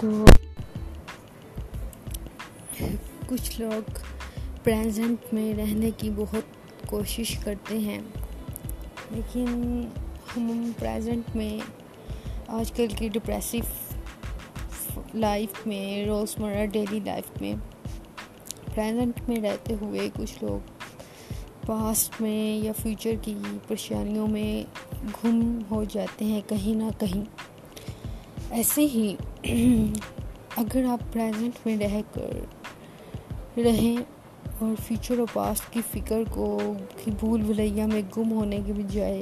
تو کچھ لوگ پریزنٹ میں رہنے کی بہت کوشش کرتے ہیں۔ لیکن ہم پریزنٹ میں آج کل کی ڈپریسو لائف میں، روزمرہ ڈیلی لائف میں پریزنٹ میں رہتے ہوئے کچھ لوگ پاسٹ میں یا فیوچر کی پریشانیوں میں گم ہو جاتے ہیں کہیں نہ کہیں۔ ایسے ہی اگر آپ پریزنٹ میں رہ کر رہیں اور فیوچر اور پاسٹ کی فکر کو بھول بھلیا میں گم ہونے کے بجائے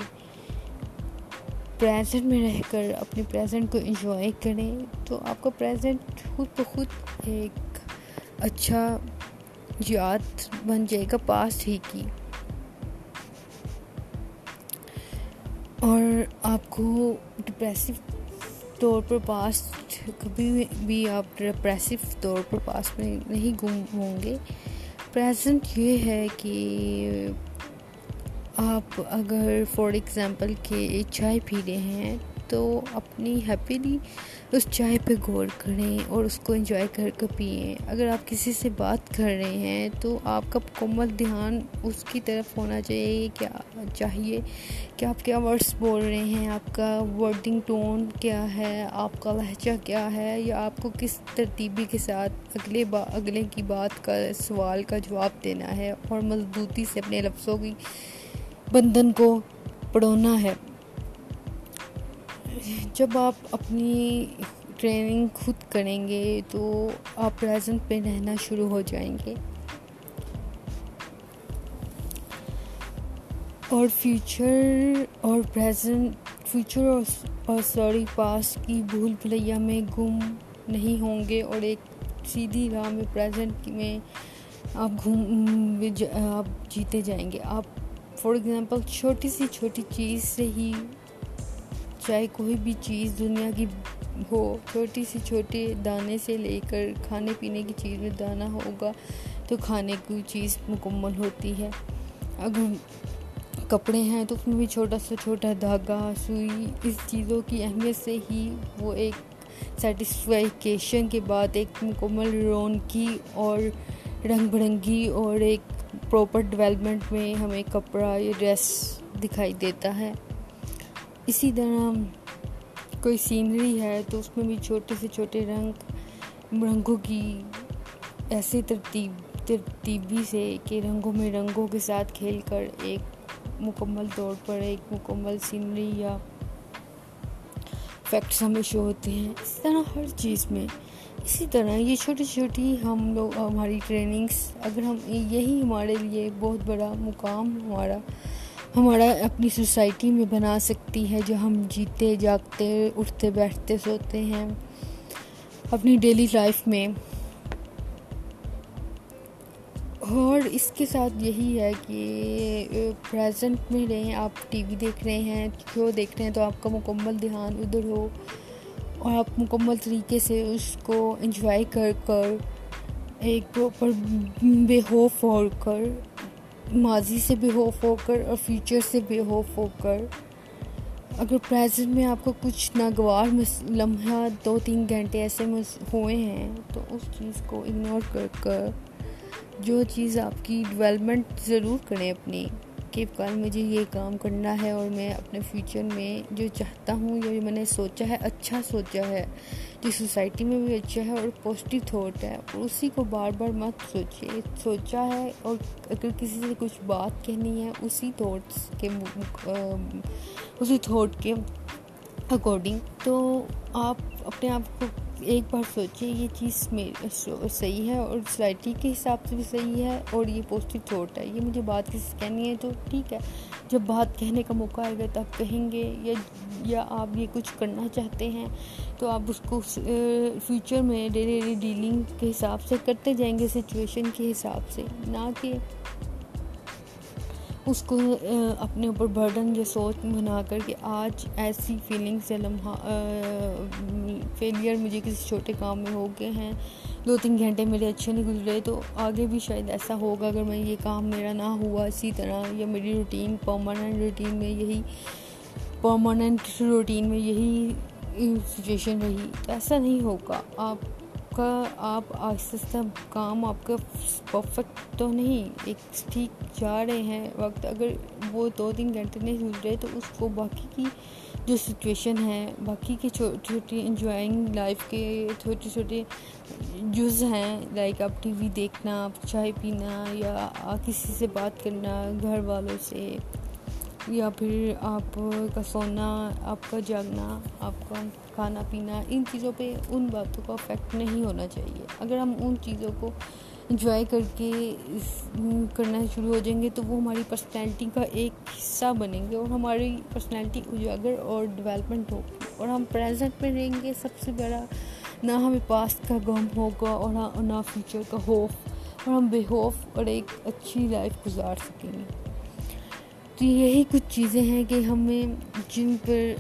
پریزنٹ میں رہ کر اپنے پریزنٹ کو انجوائے کریں، تو آپ کا پریزنٹ خود بخود ایک اچھا یاد بن جائے گا پاسٹ ہی کی۔ اور آپ کو ڈپریسو طور پر پاسٹ کبھی بھی آپ ڈپریسو طور پر پاس میں نہیں گم ہوں گے۔ پریزنٹ یہ ہے کہ آپ اگر فار ایگزامپل کہ چائے پی رہے ہیں تو اپنی ہیپیلی اس چائے پہ غور کریں اور اس کو انجوائے کر کے پئیں اگر آپ کسی سے بات کر رہے ہیں تو آپ کا مکمل دھیان اس کی طرف ہونا چاہیے۔ کیا چاہیے؟ کہ آپ کیا ورڈس بول رہے ہیں؟ آپ کا ورڈنگ ٹون کیا ہے؟ آپ کا لہجہ کیا ہے؟ یا آپ کو کس ترتیبی کے ساتھ اگلے با، اگلے کی بات کا سوال کا جواب دینا ہے اور مضبوطی سے اپنے لفظوں کی بندھن کو پڑھونا ہے؟ جب آپ اپنی ٹریننگ خود کریں گے تو آپ پریزنٹ پہ رہنا شروع ہو جائیں گے۔ اور فیوچر اور پریزنٹ فیوچر اور سوری پاس کی بھول بھلیا میں گم نہیں ہوں گے اور ایک سیدھی راہ میں پریزنٹ میں آپ گھوم آپ جیتے جائیں گے۔ آپ فار ایگزامپل چھوٹی سی چھوٹی چیز سے ہی چاہے کوئی بھی چیز دنیا کی ہو، چھوٹی سی چھوٹی دانے سے لے کر کھانے پینے کی چیز میں دانہ ہوگا تو کھانے کی چیز مکمل ہوتی ہے۔ اگر کپڑے ہیں تو اس میں بھی چھوٹا سا چھوٹا دھاگا، سوئی، اس چیزوں کی اہمیت سے ہی وہ ایک سیٹسفیکیشن کے بعد ایک مکمل رونقی اور رنگ برنگی اور ایک پراپر ڈیولپمنٹ میں ہمیں کپڑا یا ڈریس دکھائی دیتا ہے۔ اسی طرح کوئی سینری ہے تو اس میں بھی چھوٹے سے چھوٹے رنگ، رنگوں کی ایسے ترتیب، ترتیبی سے کہ رنگوں میں رنگوں کے ساتھ کھیل کر ایک مکمل طور پر ایک مکمل سینری یا فیکٹس ہمیں شو ہوتے ہیں۔ اس طرح ہر چیز میں، اسی طرح یہ چھوٹی چھوٹی ہم لوگ، ہماری ٹریننگس اگر ہم، یہی ہمارے لیے بہت بڑا مقام، ہمارا ہمارا اپنی سوسائٹی میں بنا سکتی ہے، جو ہم جیتے، جاگتے، اٹھتے، بیٹھتے، سوتے ہیں اپنی ڈیلی لائف میں۔ اور اس کے ساتھ یہی ہے کہ پریزنٹ میں رہیں، آپ ٹی وی دیکھ رہے ہیں شو دیکھ رہے ہیں تو آپ کا مکمل دھیان ادھر ہو۔ اور آپ مکمل طریقے سے اس کو انجوائے کر کر، ایک پراپر بے خوف ہو کر۔ ماضی سے بے خوف ہو کر اور فیوچر سے بے خوف ہو کر۔ اگر پریزنٹ میں آپ کو کچھ ناگوار لمحہ دو تین گھنٹے ایسے ہوئے ہیں، تو اس چیز کو اگنور کر کر جو چیز آپ کی ڈیولپمنٹ ضرور کریں اپنی۔ کہ کل مجھے یہ کام کرنا ہے اور میں اپنے فیوچر میں جو چاہتا ہوں یا جو میں نے سوچا ہے اچھا سوچا ہے۔ جو سوسائٹی میں بھی اچھا ہے اور پازیٹیو تھاٹ ہے۔ اور اسی کو بار بار مت سوچیے۔ سوچا ہے اور اگر کسی سے کچھ بات کہنی ہے، اسی تھاٹس کے اسی تھاٹ کے اکارڈنگ تو آپ اپنے آپ کو ایک بار سوچیں، یہ چیز صحیح ہے اور سوسائٹی کے حساب سے بھی صحیح ہے اور یہ پازیٹیو تھاٹ ہے۔ یہ مجھے بات کسی سے کہنی ہے تو ٹھیک ہے۔ جب بات کہنے کا موقع آئے گا تب کہیں گے یا یا آپ یہ کچھ کرنا چاہتے ہیں تو آپ اس کو فیوچر میں ڈیلی ڈیلی ڈیلنگ کے حساب سے کرتے جائیں گے سچویشن کے حساب سے۔ نہ کہ اس کو اپنے اوپر برڈن جو سوچ بنا کر کہ آج ایسی فیلنگ سے لمحہ فیلئر مجھے کسی چھوٹے کام میں ہو گئے ہیں، دو تین گھنٹے میرے اچھے نہیں گزرے، تو آگے بھی شاید ایسا ہوگا اگر میں یہ کام میرا نہ ہوا اسی طرح، یا میری روٹین پرماننٹ روٹین میں یہی پرماننٹ روٹین میں یہی سچویشن رہی، تو ایسا نہیں ہوگا۔ آپ کا آپ آہستہ کام آپ کا پرفیکٹ تو نہیں، ایک ٹھیک جا رہے ہیں۔ وقت اگر وہ دو تین گھنٹے نہیں گزرے رہے تو اس کو باقی کی جو سچویشن ہے، باقی کے چھوٹی چھوٹی انجوائنگ لائف کے چھوٹے چھوٹے جز ہیں۔ لائک آپ ٹی وی دیکھنا، چائے پینا یا کسی سے بات کرنا گھر والوں سے۔ یا پھر آپ کا سونا، آپ کا جاگنا آپ کا کھانا پینا، ان چیزوں پہ ان باتوں کا افیکٹ نہیں ہونا چاہیے۔ اگر ہم ان چیزوں کو انجوائے کر کے کرنا شروع ہو جائیں گے تو وہ ہماری پرسنالٹی کا ایک حصہ بنیں گے اور ہماری پرسنالٹی اجاگر اور ڈیولپمنٹ ہوگی۔ اور ہم پریزنٹ میں رہیں گے، سب سے بڑا نہ ہمیں پاسٹ کا غم ہوگا اور نہ فیوچر کا ہوف اور ہم بے خوف اور ایک اچھی لائف گزار سکیں گے۔ تو یہی کچھ چیزیں ہیں کہ ہمیں جن پر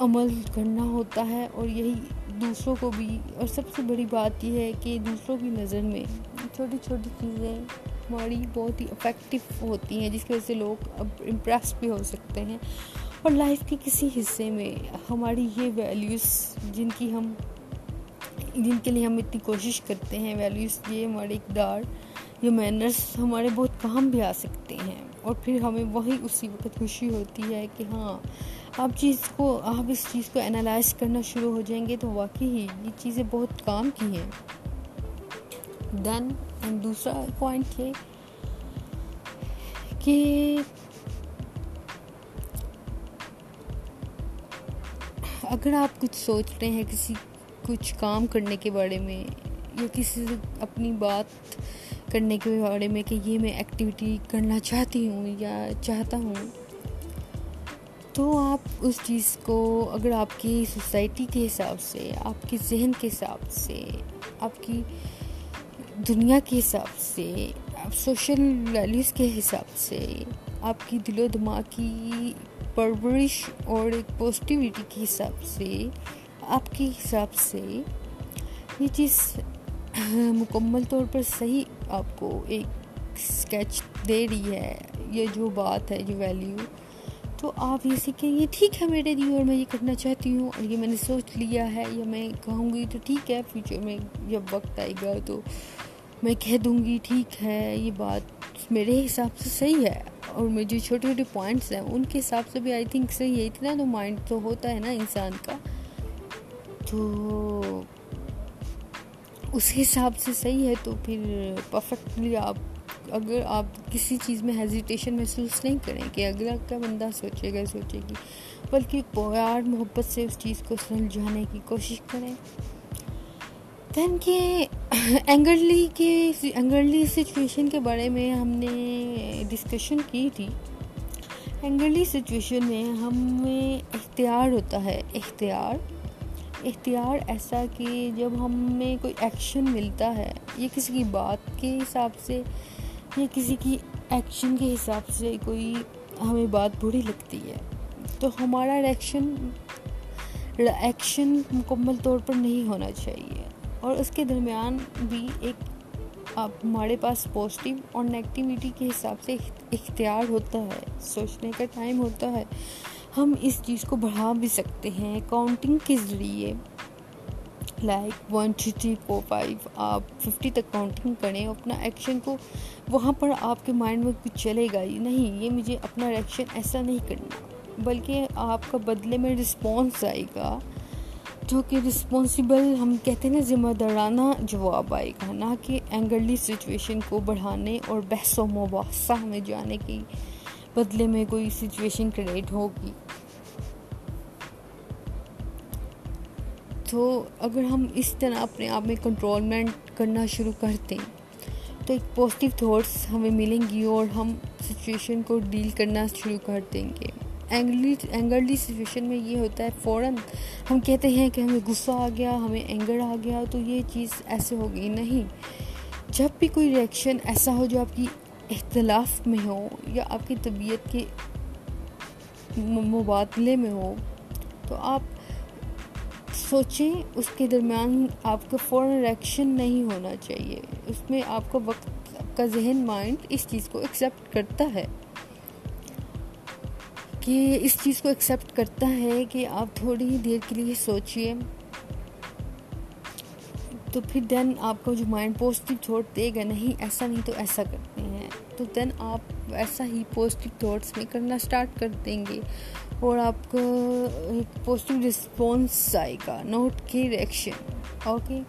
عمل کرنا ہوتا ہے اور یہی دوسروں کو بھی، اور سب سے بڑی بات یہ ہے کہ دوسروں کی نظر میں چھوٹی چھوٹی چیزیں ہماری بہت ہی افیکٹو ہوتی ہیں، جس کی وجہ سے لوگ اب امپریس بھی ہو سکتے ہیں۔ اور لائف کے کسی حصے میں ہماری یہ ویلیوز جن کی ہم، جن کے لیے ہم اتنی کوشش کرتے ہیں ویلیوز یہ ہمارے اقدار، یہ مینرس ہمارے بہت کام بھی آ سکتے ہیں۔ اور پھر ہمیں وہی اسی وقت خوشی ہوتی ہے کہ ہاں آپ چیز کو، آپ اس چیز کو انالائز کرنا شروع ہو جائیں گے تو واقعی ہی یہ چیزیں بہت کام کی ہیں۔ دین دوسرا پوائنٹ یہ کہ اگر آپ کچھ سوچ رہے ہیں کسی کچھ کام کرنے کے بارے میں یا کسی سے اپنی بات کرنے کے بارے میں کہ یہ میں ایکٹیویٹی کرنا چاہتی ہوں یا چاہتا ہوں۔ تو آپ اس چیز کو، اگر آپ کی سوسائٹی کے حساب سے، آپ کے ذہن کے حساب سے، آپ کی دنیا کے حساب سے، آپ سوشل ویلیوز کے حساب سے، آپ کی دل و دماغ کی پرورش اور ایک پازیٹیوٹی کے حساب سے، آپ کے حساب سے یہ چیز مکمل طور پر صحیح آپ کو ایک اسکیچ دے رہی ہے، یہ جو بات ہے، جو ویلیو تو آپ یہ سیکھیں، یہ ٹھیک ہے میرے لیے اور میں یہ کرنا چاہتی ہوں اور یہ میں نے سوچ لیا ہے، یا میں کہوں گی تو ٹھیک ہے فیوچر میں جب وقت آئے گا تو میں کہہ دوں گی ٹھیک ہے، یہ بات میرے حساب سے صحیح ہے اور میں جو چھوٹے چھوٹے پوائنٹس ہیں ان کے حساب سے بھی آئی تھنک صحیح ہے، اتنا تو مائنڈ تو ہوتا ہے نا انسان کا۔ تو اس حساب سے صحیح ہے تو پھر پرفیکٹلی آپ اگر آپ کسی چیز میں ہیزیٹیشن محسوس نہیں کریں کہ اگلا کا بندہ سوچے گا، سوچے گی۔ بلکہ پیار، محبت سے اس چیز کو سمجھانے کی کوشش کریں۔ دین کہ اینگرلی کے اینگرلی سچویشن کے بارے میں ہم نے ڈسکشن کی تھی۔ اینگرلی سچویشن میں ہمیں اختیار ہوتا ہے، اختیار۔ اختیار ایسا کہ جب ہمیں کوئی ایکشن ملتا ہے یہ کسی کی بات کے حساب سے، یا کسی کی ایکشن کے حساب سے کوئی ہمیں بات بری لگتی ہے، تو ہمارا ریئیکشن ایکشن مکمل طور پر نہیں ہونا چاہیے۔ اور اس کے درمیان بھی ایک آپ ہمارے پاس پازیٹیو اور نگیٹیوٹی کے حساب سے اختیار ہوتا ہے، سوچنے کا ٹائم ہوتا ہے۔ ہم اس چیز کو بڑھا بھی سکتے ہیں کاؤنٹنگ کے ذریعے۔ Like one three three four five آپ ففٹی تک کاؤنٹنگ کریں، اپنا ایکشن کو وہاں پر آپ کے مائنڈ میں کچھ چلے گا ہی نہیں۔ یہ مجھے اپنا ایکشن ایسا نہیں کرنا، بلکہ آپ کا بدلے میں رسپانس آئے گا، جو کہ رسپانسیبل ہم کہتے ہیں نا ذمہ دارانہ جواب آئے گا، نہ کہ اینگرلی سچویشن کو بڑھانے اور بحث و مباحثہ میں جانے کی بدلے میں کوئی سچویشن کریٹ ہوگی۔ تو اگر ہم اس طرح اپنے آپ میں کنٹرولمنٹ کرنا شروع کرتے تو ایک پازیٹیو تھاٹس ہمیں ملیں گی اور ہم سچویشن کو ڈیل کرنا شروع کر دیں گے۔ اینگلی اینگرلی سچویشن میں یہ ہوتا ہے، فوراً ہم کہتے ہیں کہ ہمیں غصہ آ گیا، ہمیں اینگر آ گیا، تو یہ چیز ایسے ہوگی نہیں، جب بھی کوئی ریئیکشن ایسا ہو جو آپ کی اختلاف میں ہو یا آپ کی طبیعت کے مبادلے میں ہو، تو آپ سوچیں، اس کے درمیان آپ کا فوراً ریئیکشن نہیں ہونا چاہیے۔ اس میں آپ کا وقت کا ذہن مائنڈ اس چیز کو ایکسیپٹ کرتا ہے کہ اس چیز کو ایکسیپٹ کرتا ہے کہ آپ تھوڑی ہی دیر کے لیے سوچئے۔ تو پھر دین آپ کا جو مائنڈ پازیٹیو تھاٹ دے گا، نہیں، ایسا نہیں تو ایسا کرتے ہیں تو دین آپ ایسا ہی پازیٹیو تھاٹس میں کرنا اسٹارٹ کر دیں گے اور آپ کو ایک پازیٹیو رسپانس آئے گا نوٹ کی ریئیکشن اوکے